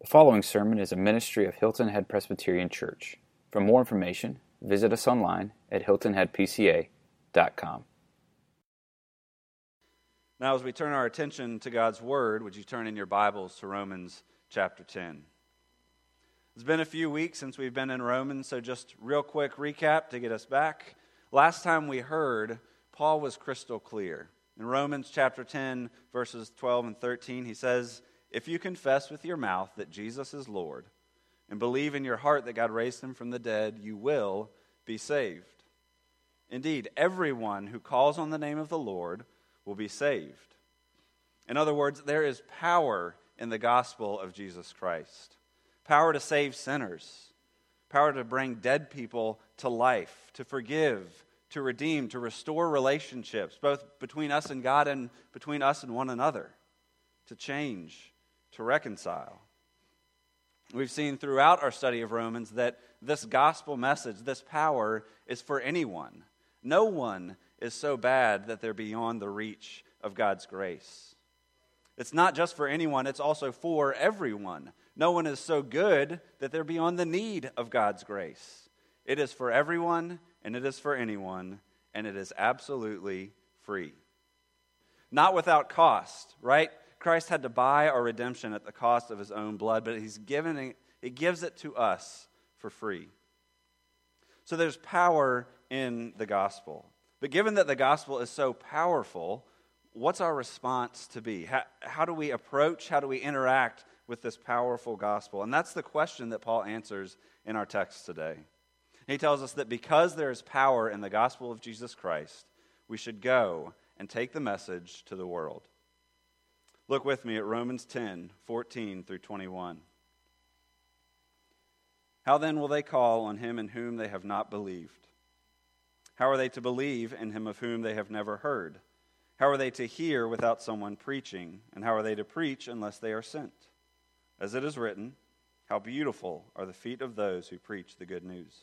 The following sermon is a ministry of Hilton Head Presbyterian Church. For more information, visit us online at hiltonheadpca.com. Now, as we turn our attention to God's Word, would you turn in your Bibles to Romans chapter 10? It's been a few weeks since we've been in Romans, so just real quick recap to get us back. Last time we heard, Paul was crystal clear. In Romans chapter 10, verses 12 and 13, he says, If you confess with your mouth that Jesus is Lord and believe in your heart that God raised him from the dead, you will be saved. Indeed, everyone who calls on the name of the Lord will be saved. In other words, there is power in the gospel of Jesus Christ power to save sinners, power to bring dead people to life, to forgive, to redeem, to restore relationships, both between us and God and between us and one another, to change, to reconcile. We've seen throughout our study of Romans that this gospel message, this power, is for anyone. No one is so bad that they're beyond the reach of God's grace. It's not just for anyone, it's also for everyone. No one is so good that they're beyond the need of God's grace. It is for everyone, and it is for anyone, and it is absolutely free. Not without cost, right? Christ had to buy our redemption at the cost of his own blood, but he's given it, he gives it to us for free. So there's power in the gospel. But given that the gospel is so powerful, what's our response to be? How, how, do we approach, how do we interact with this powerful gospel? And that's the question that Paul answers in our text today. He tells us that because there is power in the gospel of Jesus Christ, we should go and take the message to the world. Look with me at Romans 10 14 through 21. How then will they call on him in whom they have not believed? How are they to believe in him of whom they have never heard? How are they to hear without someone preaching? And how are they to preach unless they are sent? As it is written, How beautiful are the feet of those who preach the good news.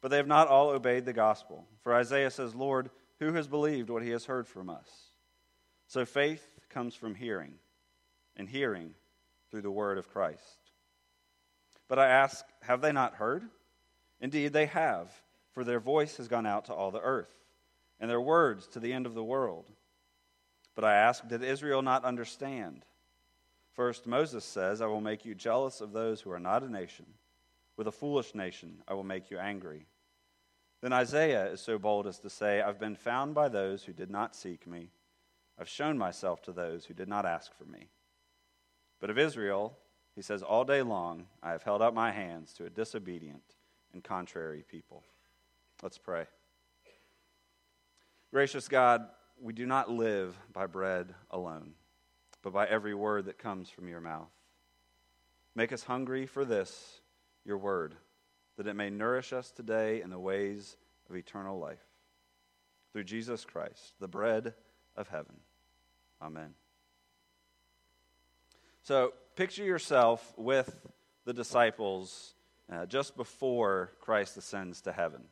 But they have not all obeyed the gospel. For Isaiah says, Lord, who has believed what he has heard from us? So faith comes from hearing, and hearing through the word of Christ. But I ask, have they not heard? Indeed, they have, for their voice has gone out to all the earth, and their words to the end of the world. But I ask, did Israel not understand? First, Moses says, I will make you jealous of those who are not a nation. With a foolish nation, I will make you angry. Then Isaiah is so bold as to say, I've been found by those who did not seek me. I've shown myself to those who did not ask for me. But of Israel, he says, All day long I have held out my hands to a disobedient and contrary people. Let's pray. Gracious God, we do not live by bread alone, but by every word that comes from your mouth. Make us hungry for this, your word, that it may nourish us today in the ways of eternal life. Through Jesus Christ, the bread of heaven. Amen. So, picture yourself with the disciples uh, just before Christ ascends to heaven.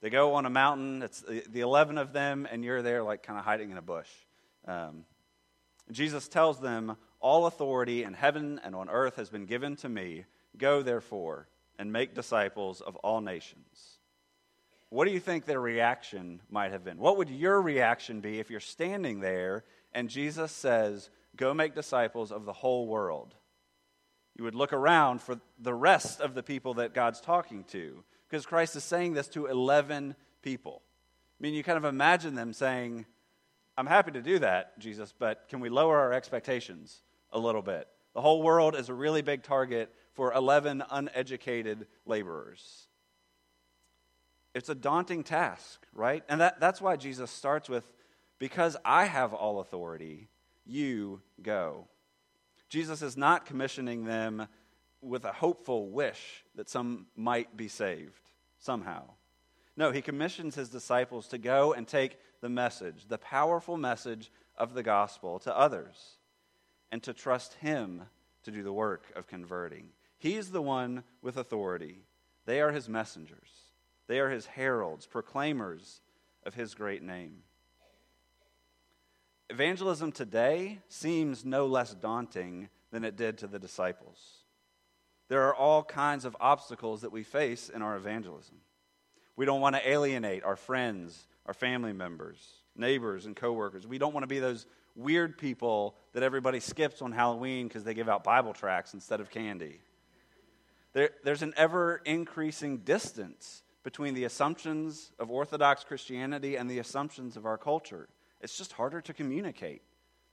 They go on a mountain, it's the, the 11 of them, and you're there, like, kind of hiding in a bush. Um, Jesus tells them, All authority in heaven and on earth has been given to me. Go, therefore, and make disciples of all nations what do you think their reaction might have been? What would your reaction be if you're standing there and Jesus says, Go make disciples of the whole world? You would look around for the rest of the people that God's talking to because Christ is saying this to 11 people. I mean, you kind of imagine them saying, I'm happy to do that, Jesus, but can we lower our expectations a little bit? The whole world is a really big target for 11 uneducated laborers. It's a daunting task, right? And that, that's why Jesus starts with, Because I have all authority, you go. Jesus is not commissioning them with a hopeful wish that some might be saved somehow. No, he commissions his disciples to go and take the message, the powerful message of the gospel, to others and to trust him to do the work of converting. He's the one with authority, they are his messengers. They are his heralds, proclaimers of his great name. Evangelism today seems no less daunting than it did to the disciples. There are all kinds of obstacles that we face in our evangelism. We don't want to alienate our friends, our family members, neighbors, and coworkers. We don't want to be those weird people that everybody skips on Halloween because they give out Bible tracts instead of candy. There, there's an ever increasing distance between the assumptions of Orthodox Christianity and the assumptions of our culture. It's just harder to communicate.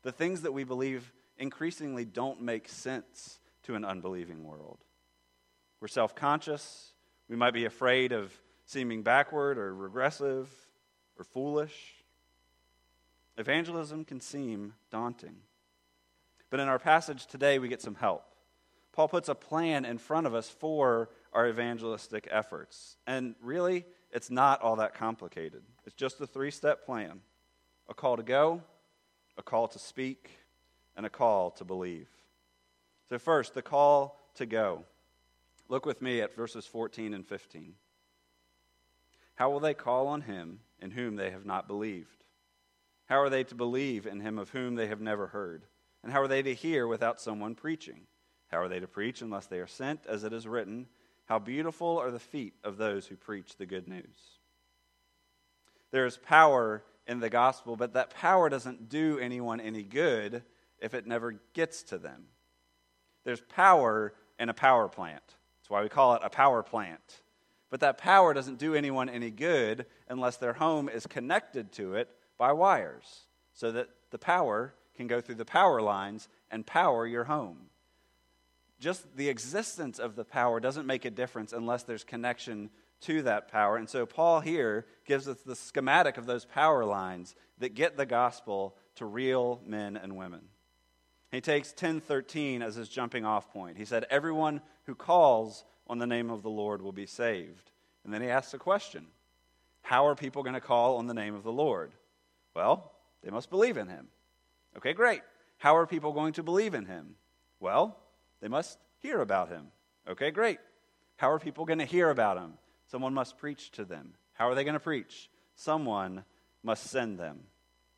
The things that we believe increasingly don't make sense to an unbelieving world. We're self conscious. We might be afraid of seeming backward or regressive or foolish. Evangelism can seem daunting. But in our passage today, we get some help. Paul puts a plan in front of us for our evangelistic efforts. And really, it's not all that complicated. It's just a three step plan a call to go, a call to speak, and a call to believe. So, first, the call to go. Look with me at verses 14 and 15. How will they call on him in whom they have not believed? How are they to believe in him of whom they have never heard? And how are they to hear without someone preaching? How are they to preach unless they are sent? As it is written, How beautiful are the feet of those who preach the good news. There is power in the gospel, but that power doesn't do anyone any good if it never gets to them. There's power in a power plant. That's why we call it a power plant. But that power doesn't do anyone any good unless their home is connected to it by wires so that the power can go through the power lines and power your home. Just the existence of the power doesn't make a difference unless there's connection to that power. And so Paul here gives us the schematic of those power lines that get the gospel to real men and women. He takes 1013 as his jumping off point. He said, Everyone who calls on the name of the Lord will be saved. And then he asks a question How are people going to call on the name of the Lord? Well, they must believe in him. Okay, great. How are people going to believe in him? Well, they must hear about him. Okay, great. How are people going to hear about him? Someone must preach to them. How are they going to preach? Someone must send them.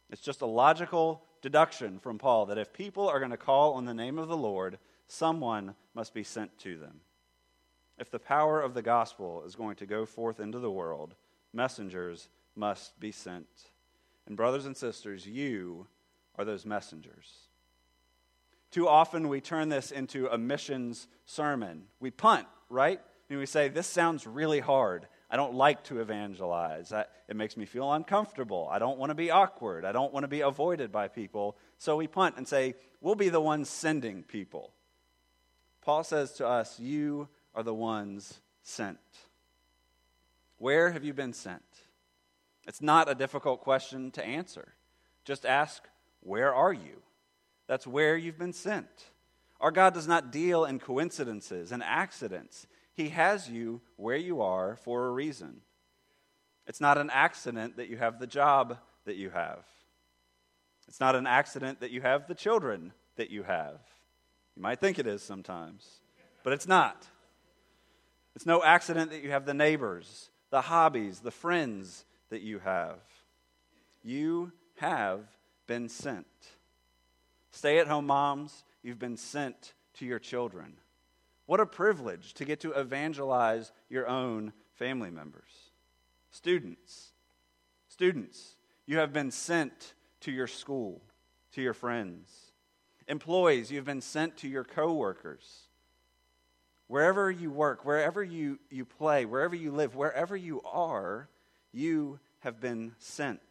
It's just a logical deduction from Paul that if people are going to call on the name of the Lord, someone must be sent to them. If the power of the gospel is going to go forth into the world, messengers must be sent. And, brothers and sisters, you are those messengers. Too often we turn this into a missions sermon. We punt, right? And we say, This sounds really hard. I don't like to evangelize. it makes me feel uncomfortable. I don't want to be awkward. I don't want to be avoided by people. So we punt and say, We'll be the ones sending people. Paul says to us, You are the ones sent. Where have you been sent? It's not a difficult question to answer. Just ask, Where are you? That's where you've been sent. Our God does not deal in coincidences and accidents. He has you where you are for a reason. It's not an accident that you have the job that you have. It's not an accident that you have the children that you have. You might think it is sometimes, but it's not. It's no accident that you have the neighbors, the hobbies, the friends that you have. You have been sent. Stay at home moms, you've been sent to your children. What a privilege to get to evangelize your own family members. Students, students, you have been sent to your school, to your friends. Employees, you've been sent to your coworkers. Wherever you work, wherever you, you play, wherever you live, wherever you are, you have been sent.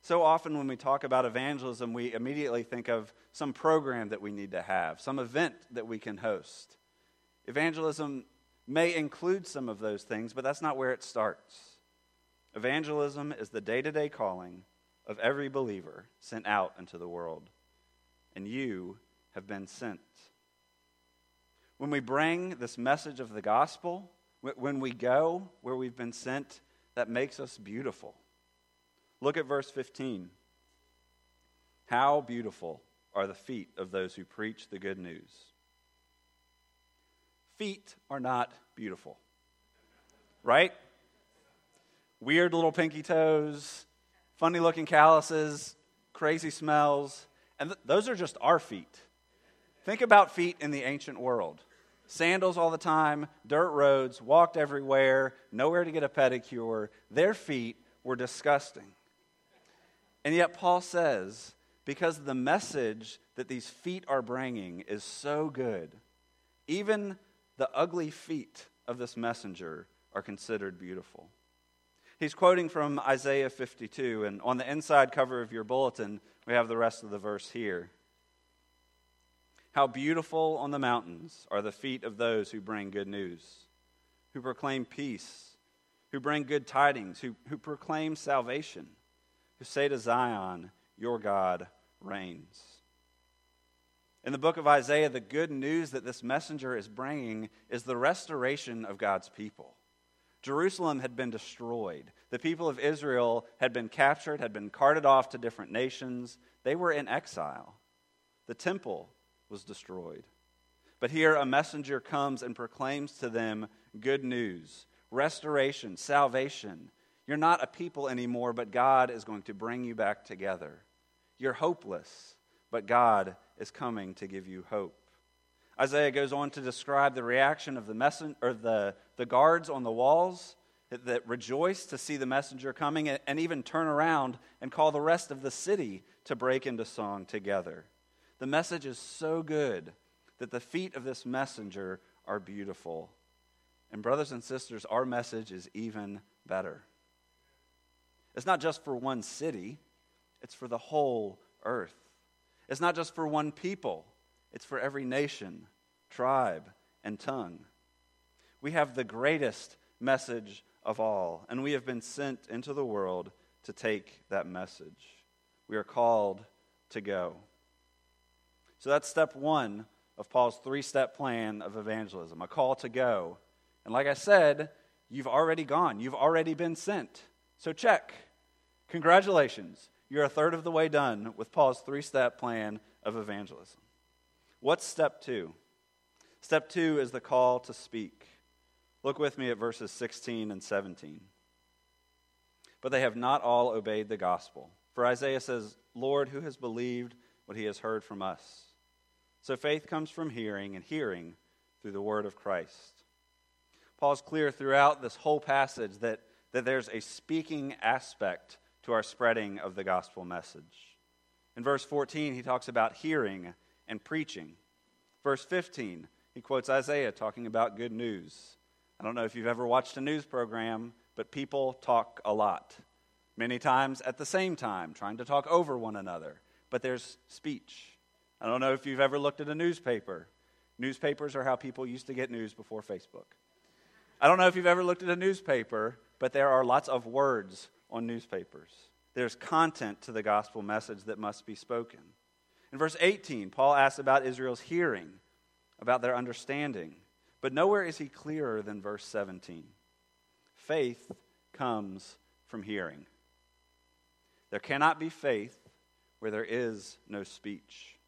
So often, when we talk about evangelism, we immediately think of some program that we need to have, some event that we can host. Evangelism may include some of those things, but that's not where it starts. Evangelism is the day to day calling of every believer sent out into the world. And you have been sent. When we bring this message of the gospel, when we go where we've been sent, that makes us beautiful. Look at verse 15. How beautiful are the feet of those who preach the good news. Feet are not beautiful, right? Weird little pinky toes, funny looking calluses, crazy smells, and th- those are just our feet. Think about feet in the ancient world sandals all the time, dirt roads, walked everywhere, nowhere to get a pedicure. Their feet were disgusting. And yet, Paul says, because the message that these feet are bringing is so good, even the ugly feet of this messenger are considered beautiful. He's quoting from Isaiah 52, and on the inside cover of your bulletin, we have the rest of the verse here. How beautiful on the mountains are the feet of those who bring good news, who proclaim peace, who bring good tidings, who, who proclaim salvation, who say to Zion, Your God reigns. In the book of Isaiah, the good news that this messenger is bringing is the restoration of God's people. Jerusalem had been destroyed. The people of Israel had been captured, had been carted off to different nations. They were in exile. The temple was destroyed. But here a messenger comes and proclaims to them good news restoration, salvation. You're not a people anymore, but God is going to bring you back together. You're hopeless, but God is coming to give you hope. Isaiah goes on to describe the reaction of the, messen- or the, the guards on the walls that, that rejoice to see the messenger coming and, and even turn around and call the rest of the city to break into song together. The message is so good that the feet of this messenger are beautiful. And, brothers and sisters, our message is even better. It's not just for one city, it's for the whole earth. It's not just for one people, it's for every nation, tribe, and tongue. We have the greatest message of all, and we have been sent into the world to take that message. We are called to go. So that's step one of Paul's three step plan of evangelism a call to go. And like I said, you've already gone, you've already been sent. So check. Congratulations. You're a third of the way done with Paul's three step plan of evangelism. What's step two? Step two is the call to speak. Look with me at verses 16 and 17. But they have not all obeyed the gospel. For Isaiah says, Lord, who has believed what he has heard from us? So faith comes from hearing, and hearing through the word of Christ. Paul's clear throughout this whole passage that, that there's a speaking aspect to our spreading of the gospel message. In verse 14, he talks about hearing and preaching. Verse 15, he quotes Isaiah talking about good news. I don't know if you've ever watched a news program, but people talk a lot, many times at the same time, trying to talk over one another. But there's speech. I don't know if you've ever looked at a newspaper. Newspapers are how people used to get news before Facebook. I don't know if you've ever looked at a newspaper, but there are lots of words on newspapers. There's content to the gospel message that must be spoken. In verse 18, Paul asks about Israel's hearing, about their understanding. But nowhere is he clearer than verse 17. Faith comes from hearing. There cannot be faith where there is no speech.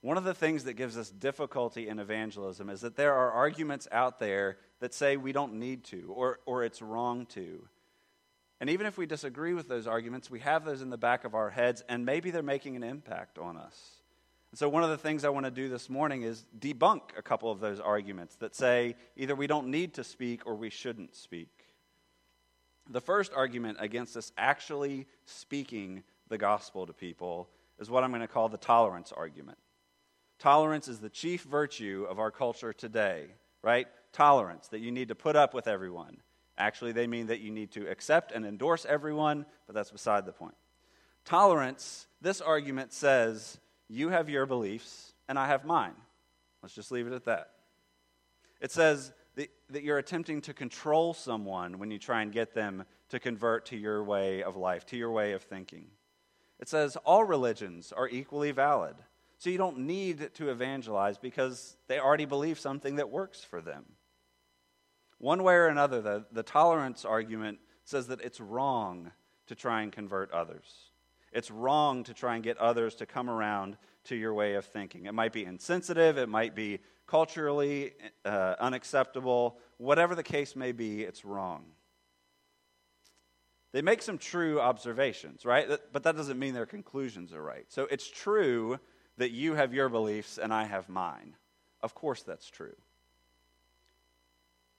One of the things that gives us difficulty in evangelism is that there are arguments out there that say we don't need to or, or it's wrong to. And even if we disagree with those arguments, we have those in the back of our heads, and maybe they're making an impact on us. And so, one of the things I want to do this morning is debunk a couple of those arguments that say either we don't need to speak or we shouldn't speak. The first argument against us actually speaking the gospel to people is what I'm going to call the tolerance argument. Tolerance is the chief virtue of our culture today, right? Tolerance, that you need to put up with everyone. Actually, they mean that you need to accept and endorse everyone, but that's beside the point. Tolerance, this argument says, you have your beliefs and I have mine. Let's just leave it at that. It says that, that you're attempting to control someone when you try and get them to convert to your way of life, to your way of thinking. It says all religions are equally valid. So you don't need to evangelize because they already believe something that works for them. One way or another, the, the tolerance argument says that it's wrong to try and convert others. It's wrong to try and get others to come around to your way of thinking. It might be insensitive, it might be culturally uh, unacceptable. Whatever the case may be, it's wrong. They make some true observations, right? But that doesn't mean their conclusions are right. So it's true that you have your beliefs and I have mine. Of course, that's true.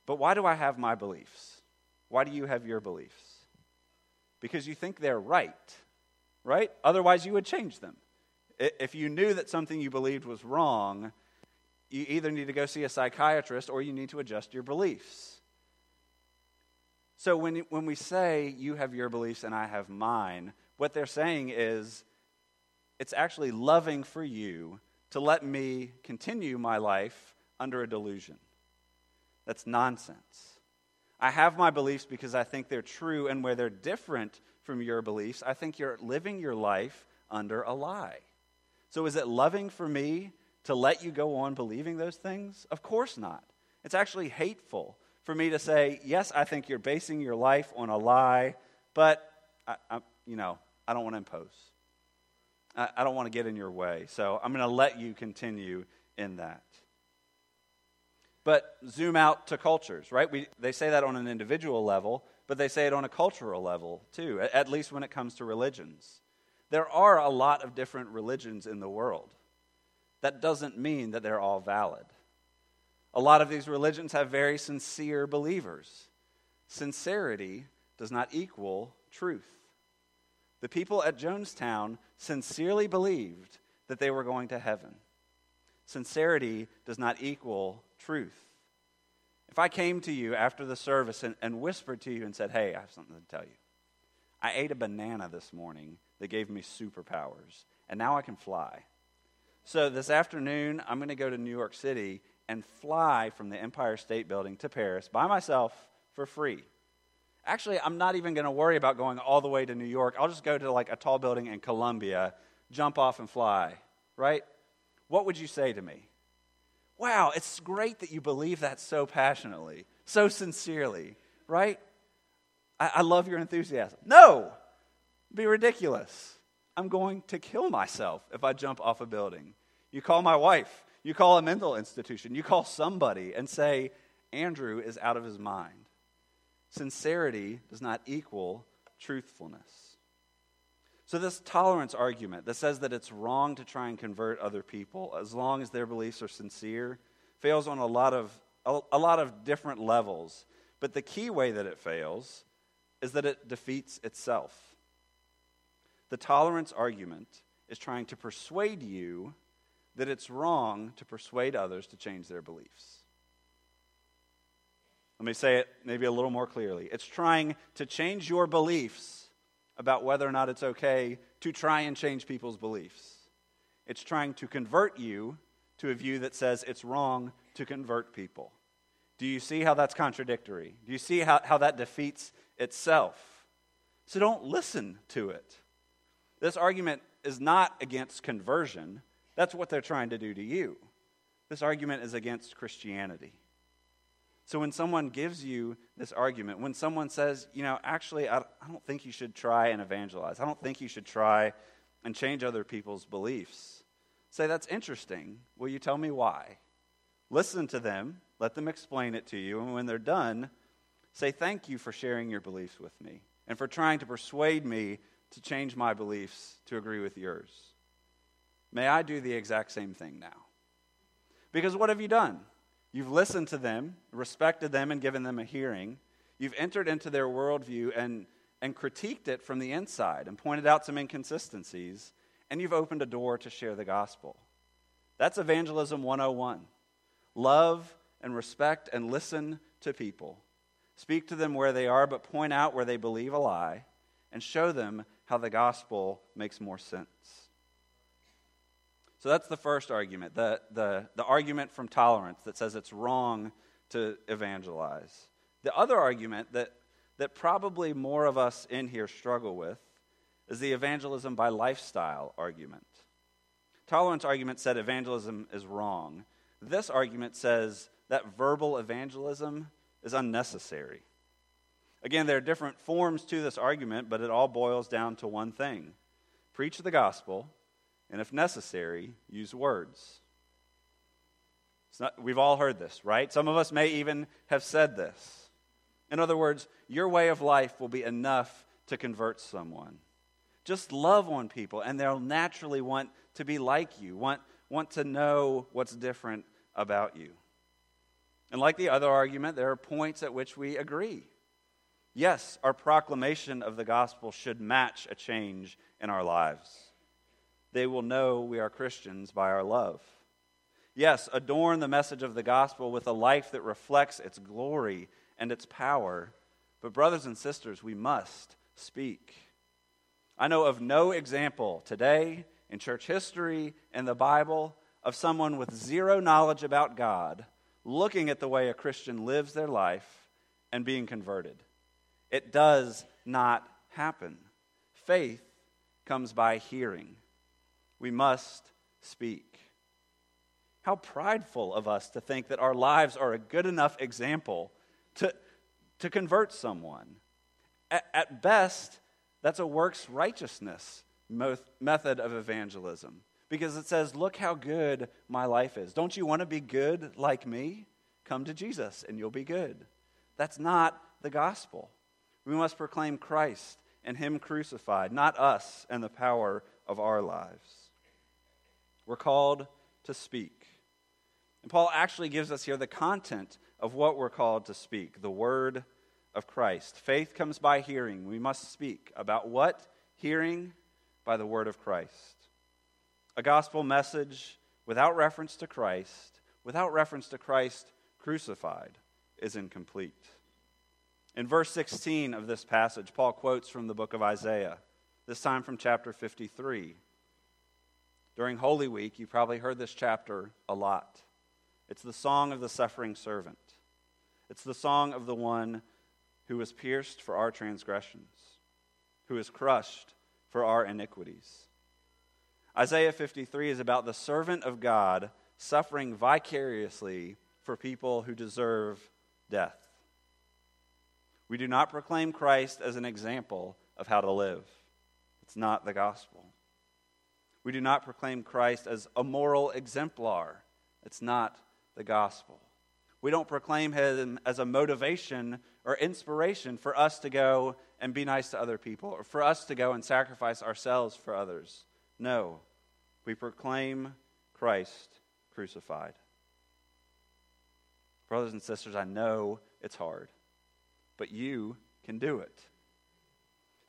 But why do I have my beliefs? Why do you have your beliefs? Because you think they're right, right? Otherwise, you would change them. If you knew that something you believed was wrong, you either need to go see a psychiatrist or you need to adjust your beliefs. So when, when we say you have your beliefs and I have mine, what they're saying is it's actually loving for you to let me continue my life under a delusion. That's nonsense. I have my beliefs because I think they're true, and where they're different from your beliefs, I think you're living your life under a lie. So, is it loving for me to let you go on believing those things? Of course not. It's actually hateful for me to say, yes, I think you're basing your life on a lie, but I, I you know, I don't want to impose. I, I don't want to get in your way. So I'm going to let you continue in that. But zoom out to cultures, right? We, they say that on an individual level, but they say it on a cultural level too, at, at least when it comes to religions. There are a lot of different religions in the world. That doesn't mean that they're all valid. A lot of these religions have very sincere believers. Sincerity does not equal truth. The people at Jonestown sincerely believed that they were going to heaven. Sincerity does not equal truth. If I came to you after the service and, and, whispered to you and said, Hey, I have something to tell you. I ate a banana this morning that gave me superpowers, and now I can fly. So this afternoon, I'm going to go to New York City and fly from the Empire State Building to Paris by myself for free. Actually, I'm not even going to worry about going all the way to New York. I'll just go to like a tall building in Columbia, jump off and fly, right? What would you say to me? Wow, it's great that you believe that so passionately, so sincerely, right? I, I love your enthusiasm. No, be ridiculous. I'm going to kill myself if I jump off a building. You call my wife, you call a mental institution, you call somebody and say, Andrew is out of his mind. Sincerity does not equal truthfulness. So, this tolerance argument that says that it's wrong to try and convert other people as long as their beliefs are sincere fails on a lot of, a, a lot of different levels. But the key way that it fails is that it defeats itself. The tolerance argument is trying to persuade you that it's wrong to persuade others to change their beliefs. Let me say it maybe a little more clearly. It's trying to change your beliefs about whether or not it's okay to try and change people's beliefs. It's trying to convert you to a view that says it's wrong to convert people. Do you see how that's contradictory? Do you see how, how that defeats itself? So don't listen to it. This argument is not against conversion, that's what they're trying to do to you. This argument is against Christianity. So when someone gives you this argument, when someone says, you know, actually, I, I don't think you should try and evangelize, I don't think you should try and change other people's beliefs, say, that's interesting. Will you tell me why? Listen to them, let them explain it to you, and when they're done, say, thank you for sharing your beliefs with me and for trying to persuade me to change my beliefs to agree with yours. May I do the exact same thing now? Because what have you done? You've listened to them, respected them, and given them a hearing. You've entered into their worldview and, and critiqued it from the inside and pointed out some inconsistencies, and you've opened a door to share the gospel. That's evangelism 101. Love and respect and listen to people. Speak to them where they are, but point out where they believe a lie and show them how the gospel makes more sense. So that's the first argument, the, the, the argument from tolerance that says it's wrong to evangelize. The other argument that, that probably more of us in here struggle with is the evangelism by lifestyle argument. Tolerance argument said evangelism is wrong. This argument says that verbal evangelism is unnecessary. Again, there are different forms to this argument, but it all boils down to one thing preach the gospel and if necessary, use words. Not, we've all heard this, right? Some of us may even have said this. In other words, your way of life will be enough to convert someone. Just love on people, and they'll naturally want to be like you, want, want to know what's different about you. And like the other argument, there are points at which we agree. Yes, our proclamation of the gospel should match a change in our lives. They will know we are Christians by our love. Yes, adorn the message of the gospel with a life that reflects its glory and its power. But, brothers and sisters, we must speak. I know of no example today in church history and the Bible of someone with zero knowledge about God looking at the way a Christian lives their life and being converted. It does not happen. Faith comes by hearing. We must speak. How prideful of us to think that our lives are a good enough example to, to convert someone. At, at best, that's a works righteousness method of evangelism because it says, Look how good my life is. Don't you want to be good like me? Come to Jesus and you'll be good. That's not the gospel. We must proclaim Christ and Him crucified, not us and the power of our lives. We're called to speak. And Paul actually gives us here the content of what we're called to speak the word of Christ. Faith comes by hearing. We must speak about what? Hearing by the word of Christ. A gospel message without reference to Christ, without reference to Christ crucified, is incomplete. In verse 16 of this passage, Paul quotes from the book of Isaiah, this time from chapter 53. During Holy Week, you probably heard this chapter a lot. It's the song of the suffering servant. It's the song of the one who was pierced for our transgressions, who was crushed for our iniquities. Isaiah 53 is about the servant of God suffering vicariously for people who deserve death. We do not proclaim Christ as an example of how to live. It's not the gospel. We do not proclaim Christ as a moral exemplar. It's not the gospel. We don't proclaim him as a motivation or inspiration for us to go and be nice to other people or for us to go and sacrifice ourselves for others. No, we proclaim Christ crucified. Brothers and sisters, I know it's hard, but you can do it.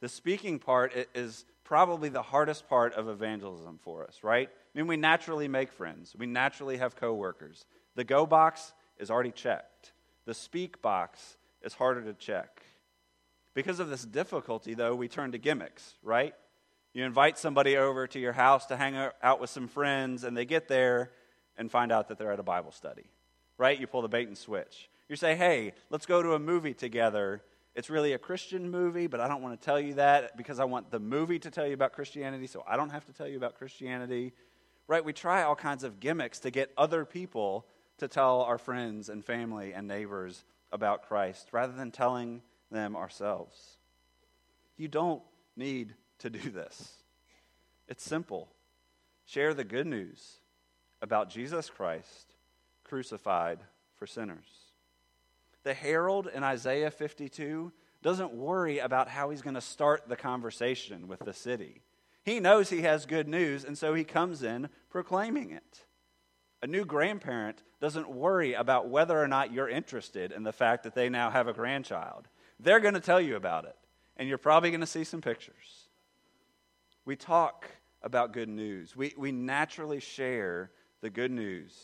The speaking part is probably the hardest part of evangelism for us, right? I mean, we naturally make friends, we naturally have coworkers. The go box is already checked, the speak box is harder to check. Because of this difficulty, though, we turn to gimmicks, right? You invite somebody over to your house to hang out with some friends, and they get there and find out that they're at a Bible study, right? You pull the bait and switch. You say, hey, let's go to a movie together. It's really a Christian movie, but I don't want to tell you that because I want the movie to tell you about Christianity, so I don't have to tell you about Christianity. Right? We try all kinds of gimmicks to get other people to tell our friends and family and neighbors about Christ rather than telling them ourselves. You don't need to do this. It's simple. Share the good news about Jesus Christ crucified for sinners. The herald in Isaiah 52 doesn't worry about how he's going to start the conversation with the city. He knows he has good news, and so he comes in proclaiming it. A new grandparent doesn't worry about whether or not you're interested in the fact that they now have a grandchild. They're going to tell you about it, and you're probably going to see some pictures. We talk about good news, we, we naturally share the good news.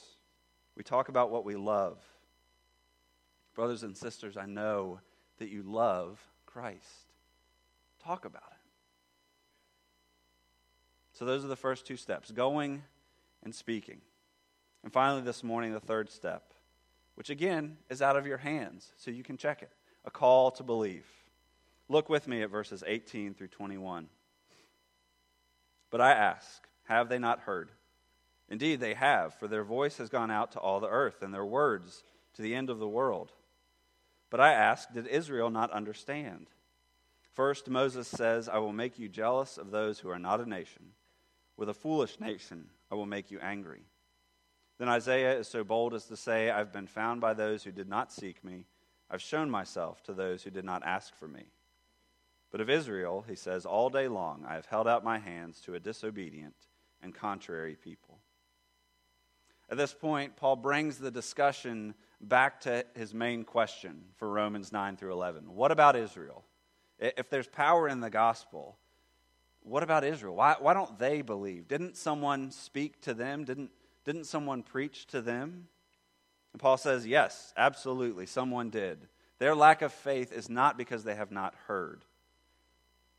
We talk about what we love. Brothers and sisters, I know that you love Christ. Talk about it. So, those are the first two steps going and speaking. And finally, this morning, the third step, which again is out of your hands, so you can check it a call to believe. Look with me at verses 18 through 21. But I ask, have they not heard? Indeed, they have, for their voice has gone out to all the earth, and their words to the end of the world. But I ask, did Israel not understand? First, Moses says, I will make you jealous of those who are not a nation. With a foolish nation, I will make you angry. Then Isaiah is so bold as to say, I've been found by those who did not seek me. I've shown myself to those who did not ask for me. But of Israel, he says, All day long I have held out my hands to a disobedient and contrary people. At this point, Paul brings the discussion back to his main question for Romans 9 through 11. What about Israel? If there's power in the gospel, what about Israel? Why, why don't they believe? Didn't someone speak to them? Didn't, didn't someone preach to them? And Paul says, yes, absolutely, someone did. Their lack of faith is not because they have not heard.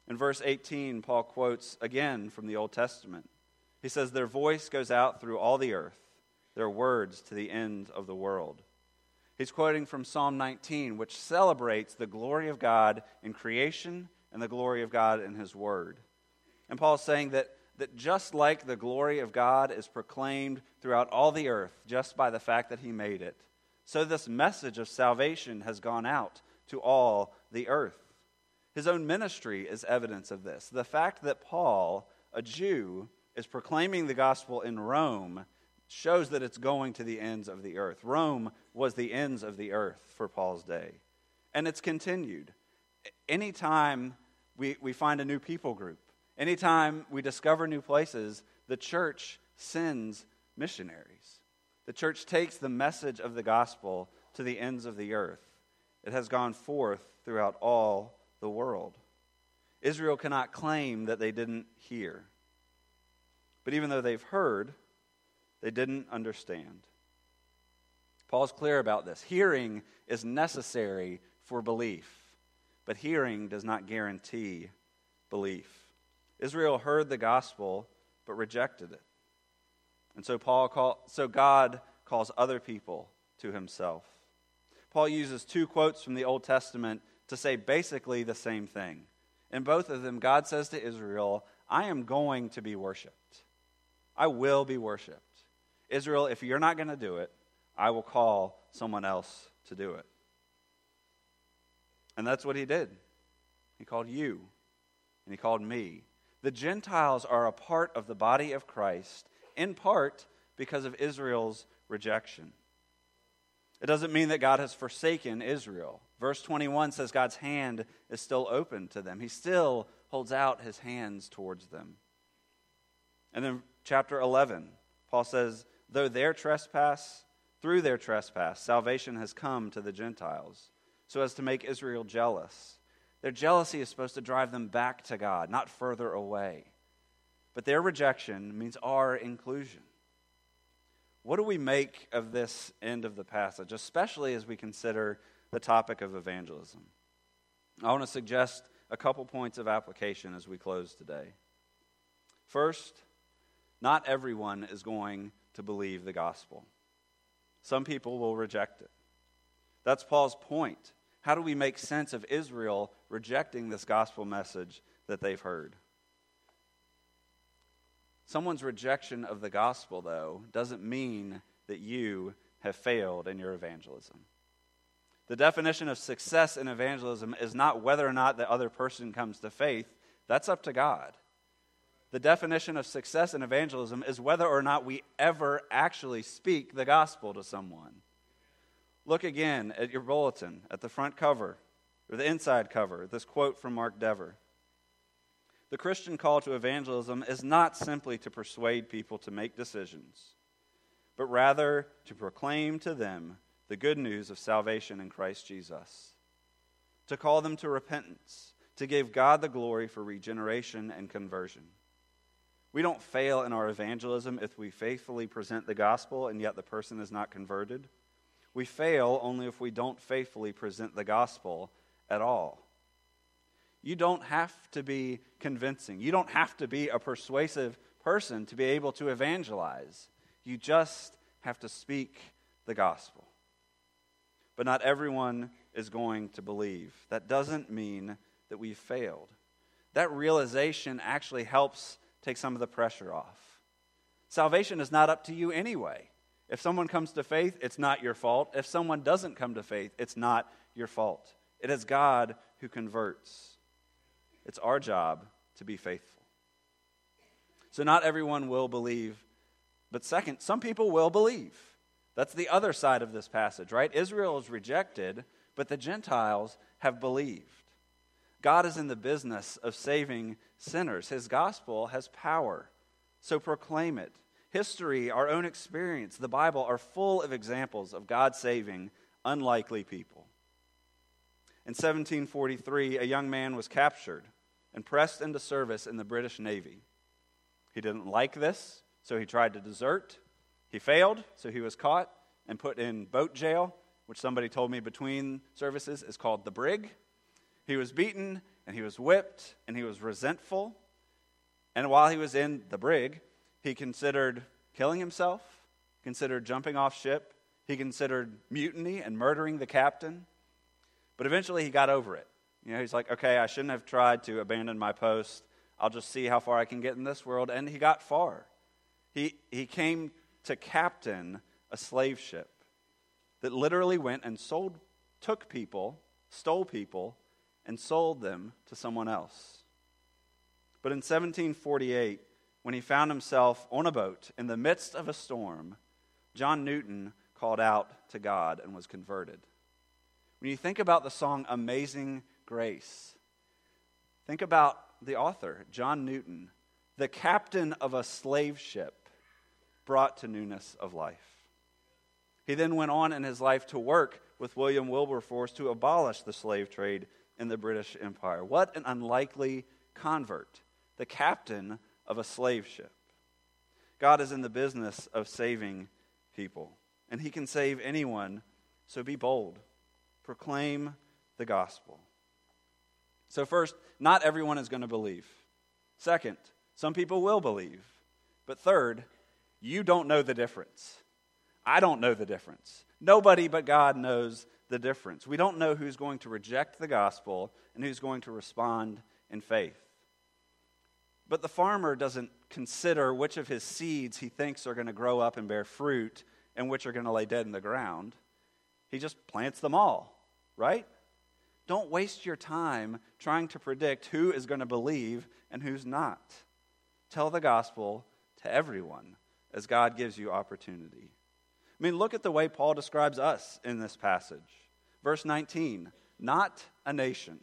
In verse 18, Paul quotes again from the Old Testament. He says, Their voice goes out through all the earth, their words to the end of the world. He's quoting from Psalm 19, which celebrates the glory of God in creation and the glory of God in His Word. And Paul's saying that, that just like the glory of God is proclaimed throughout all the earth just by the fact that He made it, so this message of salvation has gone out to all the earth. His own ministry is evidence of this. The fact that Paul, a Jew, is proclaiming the gospel in Rome shows that it's going to the ends of the earth. Rome was the ends of the earth for Paul's day. And it's continued. Anytime we, we find a new people group, anytime we discover new places, the church sends missionaries. The church takes the message of the gospel to the ends of the earth. It has gone forth throughout all the world. Israel cannot claim that they didn't hear. But even though they've heard, they didn't understand. Paul's clear about this. Hearing is necessary for belief, but hearing does not guarantee belief. Israel heard the gospel but rejected it. And so Paul call, so God calls other people to himself. Paul uses two quotes from the Old Testament to say basically the same thing. In both of them, God says to Israel, I am going to be worshiped. I will be worshiped. Israel, if you're not going to do it, I will call someone else to do it. And that's what he did. He called you, and he called me. The Gentiles are a part of the body of Christ, in part because of Israel's rejection. It doesn't mean that God has forsaken Israel. Verse 21 says God's hand is still open to them, He still holds out His hands towards them. And then, chapter 11, Paul says, though their trespass, through their trespass, salvation has come to the Gentiles, so as to make Israel jealous. Their jealousy is supposed to drive them back to God, not further away. But their rejection means our inclusion. What do we make of this end of the passage, especially as we consider the topic of evangelism? I want to suggest a couple points of application as we close today. First, not everyone is going to believe the gospel. Some people will reject it. That's Paul's point. How do we make sense of Israel rejecting this gospel message that they've heard? Someone's rejection of the gospel, though, doesn't mean that you have failed in your evangelism. The definition of success in evangelism is not whether or not the other person comes to faith, that's up to God the definition of success in evangelism is whether or not we ever actually speak the gospel to someone. Look again at your bulletin, at the front cover, or the inside cover, this quote from Mark Dever. The Christian call to evangelism is not simply to persuade people to make decisions, but rather to proclaim to them the good news of salvation in Christ Jesus, to call them to repentance, to give God the glory for regeneration and conversion. We don't fail in our evangelism if we faithfully present the gospel and yet the person is not converted. We fail only if we don't faithfully present the gospel at all. You don't have to be convincing. You don't have to be a persuasive person to be able to evangelize. You just have to speak the gospel. But not everyone is going to believe. That doesn't mean that we've failed. That realization actually helps take some of the pressure off. Salvation is not up to you anyway. If someone comes to faith, it's not your fault. If someone doesn't come to faith, it's not your fault. It is God who converts. It's our job to be faithful. So, not everyone will believe, but second, some people will believe. That's the other side of this passage, right? Israel is rejected, but the Gentiles have believed. God is in the business of saving sinners. His gospel has power, so proclaim it. History, our own experience, the Bible are full of examples of God saving unlikely people. In 1743, a young man was captured and pressed into service in the British Navy. He didn't like this, so he tried to desert. He failed, so he was caught and put in boat jail, which somebody told me between services is called the brig. He was beaten and he was whipped and he was resentful. And while he was in the brig, he considered killing himself, considered jumping off ship, he considered mutiny and murdering the captain. But eventually he got over it. You know, he's like, okay, I shouldn't have tried to abandon my post. I'll just see how far I can get in this world. And he got far. He, he came to captain a slave ship that literally went and sold, took people, stole people, and sold them to someone else. But in 1748, when he found himself on a boat in the midst of a storm, John Newton called out to God and was converted. When you think about the song Amazing Grace, think about the author, John Newton, the captain of a slave ship brought to newness of life. He then went on in his life to work with William Wilberforce to abolish the slave trade in the British Empire. What an unlikely convert, the captain of a slave ship. God is in the business of saving people, and he can save anyone, so be bold. Proclaim the gospel. So, first, not everyone is going to believe. Second, some people will believe. But third, you don't know the difference. I don't know the difference. Nobody but God knows the difference. We don't know who's going to reject the gospel and who's going to respond in faith. But the farmer doesn't consider which of his seeds he thinks are going to grow up and bear fruit and which are going to lay dead in the ground. He just plants them all, right? Don't waste your time trying to predict who is going to believe and who's not. Tell the gospel to everyone as God gives you opportunity. I mean, look at the way Paul describes us in this passage. Verse 19, not a nation.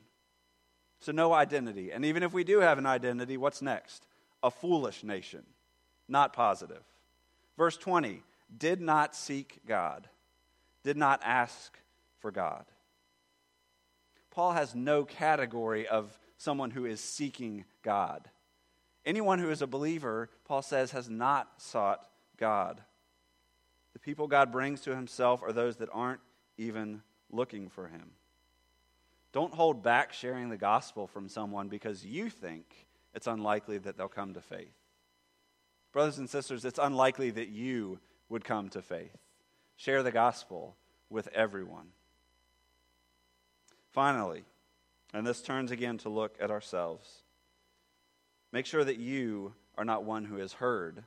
So, no identity. And even if we do have an identity, what's next? A foolish nation. Not positive. Verse 20, did not seek God, did not ask for God. Paul has no category of someone who is seeking God. Anyone who is a believer, Paul says, has not sought God. The people God brings to himself are those that aren't even looking for him. Don't hold back sharing the gospel from someone because you think it's unlikely that they'll come to faith. Brothers and sisters, it's unlikely that you would come to faith. Share the gospel with everyone. Finally, and this turns again to look at ourselves, make sure that you are not one who has heard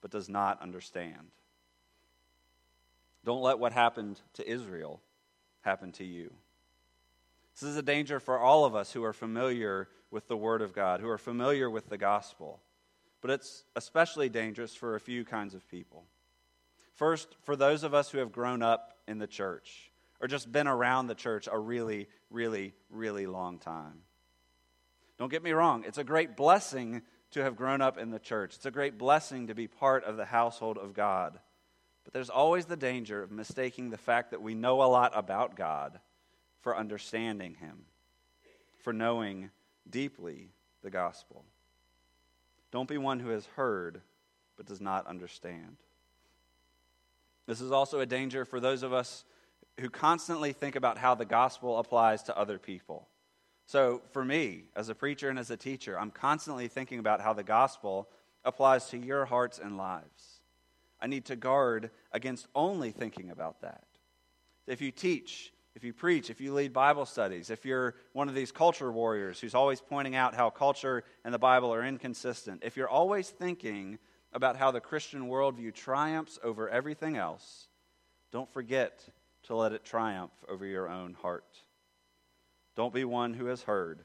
but does not understand. Don't let what happened to Israel happen to you. This is a danger for all of us who are familiar with the Word of God, who are familiar with the gospel. But it's especially dangerous for a few kinds of people. First, for those of us who have grown up in the church or just been around the church a really, really, really long time. Don't get me wrong, it's a great blessing to have grown up in the church. It's a great blessing to be part of the household of God. But there's always the danger of mistaking the fact that we know a lot about God for understanding Him, for knowing deeply the gospel. Don't be one who has heard but does not understand. This is also a danger for those of us who constantly think about how the gospel applies to other people. So, for me, as a preacher and as a teacher, I'm constantly thinking about how the gospel applies to your hearts and lives. I need to guard against only thinking about that. If you teach, if you preach, if you lead Bible studies, if you're one of these culture warriors who's always pointing out how culture and the Bible are inconsistent, if you're always thinking about how the Christian worldview triumphs over everything else, don't forget to let it triumph over your own heart. Don't be one who has heard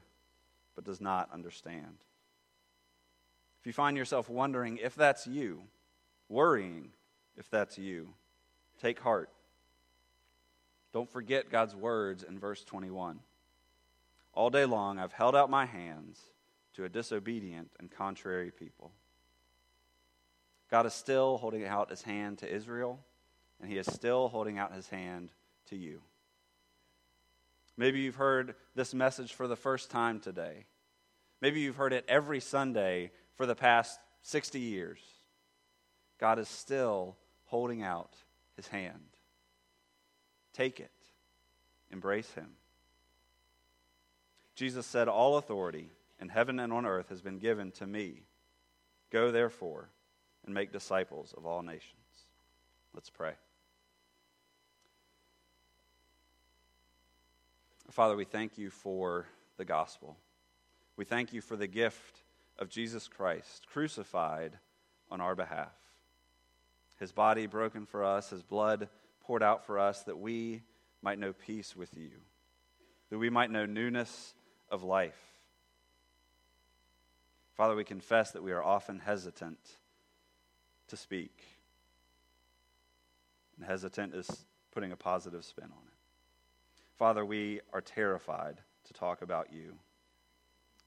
but does not understand. If you find yourself wondering if that's you, worrying if that's you. Take heart. Don't forget God's words in verse 21. All day long I've held out my hands to a disobedient and contrary people. God is still holding out his hand to Israel, and he is still holding out his hand to you. Maybe you've heard this message for the first time today. Maybe you've heard it every Sunday for the past 60 years. God is still holding out his hand. Take it, embrace him. Jesus said, All authority in heaven and on earth has been given to me. Go therefore and make disciples of all nations. Let's pray. Father, we thank you for the gospel. We thank you for the gift of Jesus Christ, crucified on our behalf. His body broken for us, his blood poured out for us, that we might know peace with you, that we might know newness of life. Father, we confess that we are often hesitant to speak. And hesitant is putting a positive spin on it. Father, we are terrified to talk about you.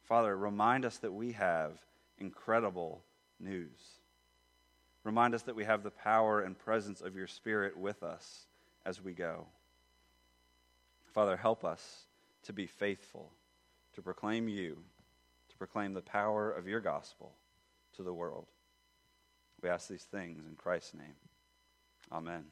Father, remind us that we have incredible news. Remind us that we have the power and presence of your Spirit with us as we go. Father, help us to be faithful, to proclaim you, to proclaim the power of your gospel to the world. We ask these things in Christ's name. Amen.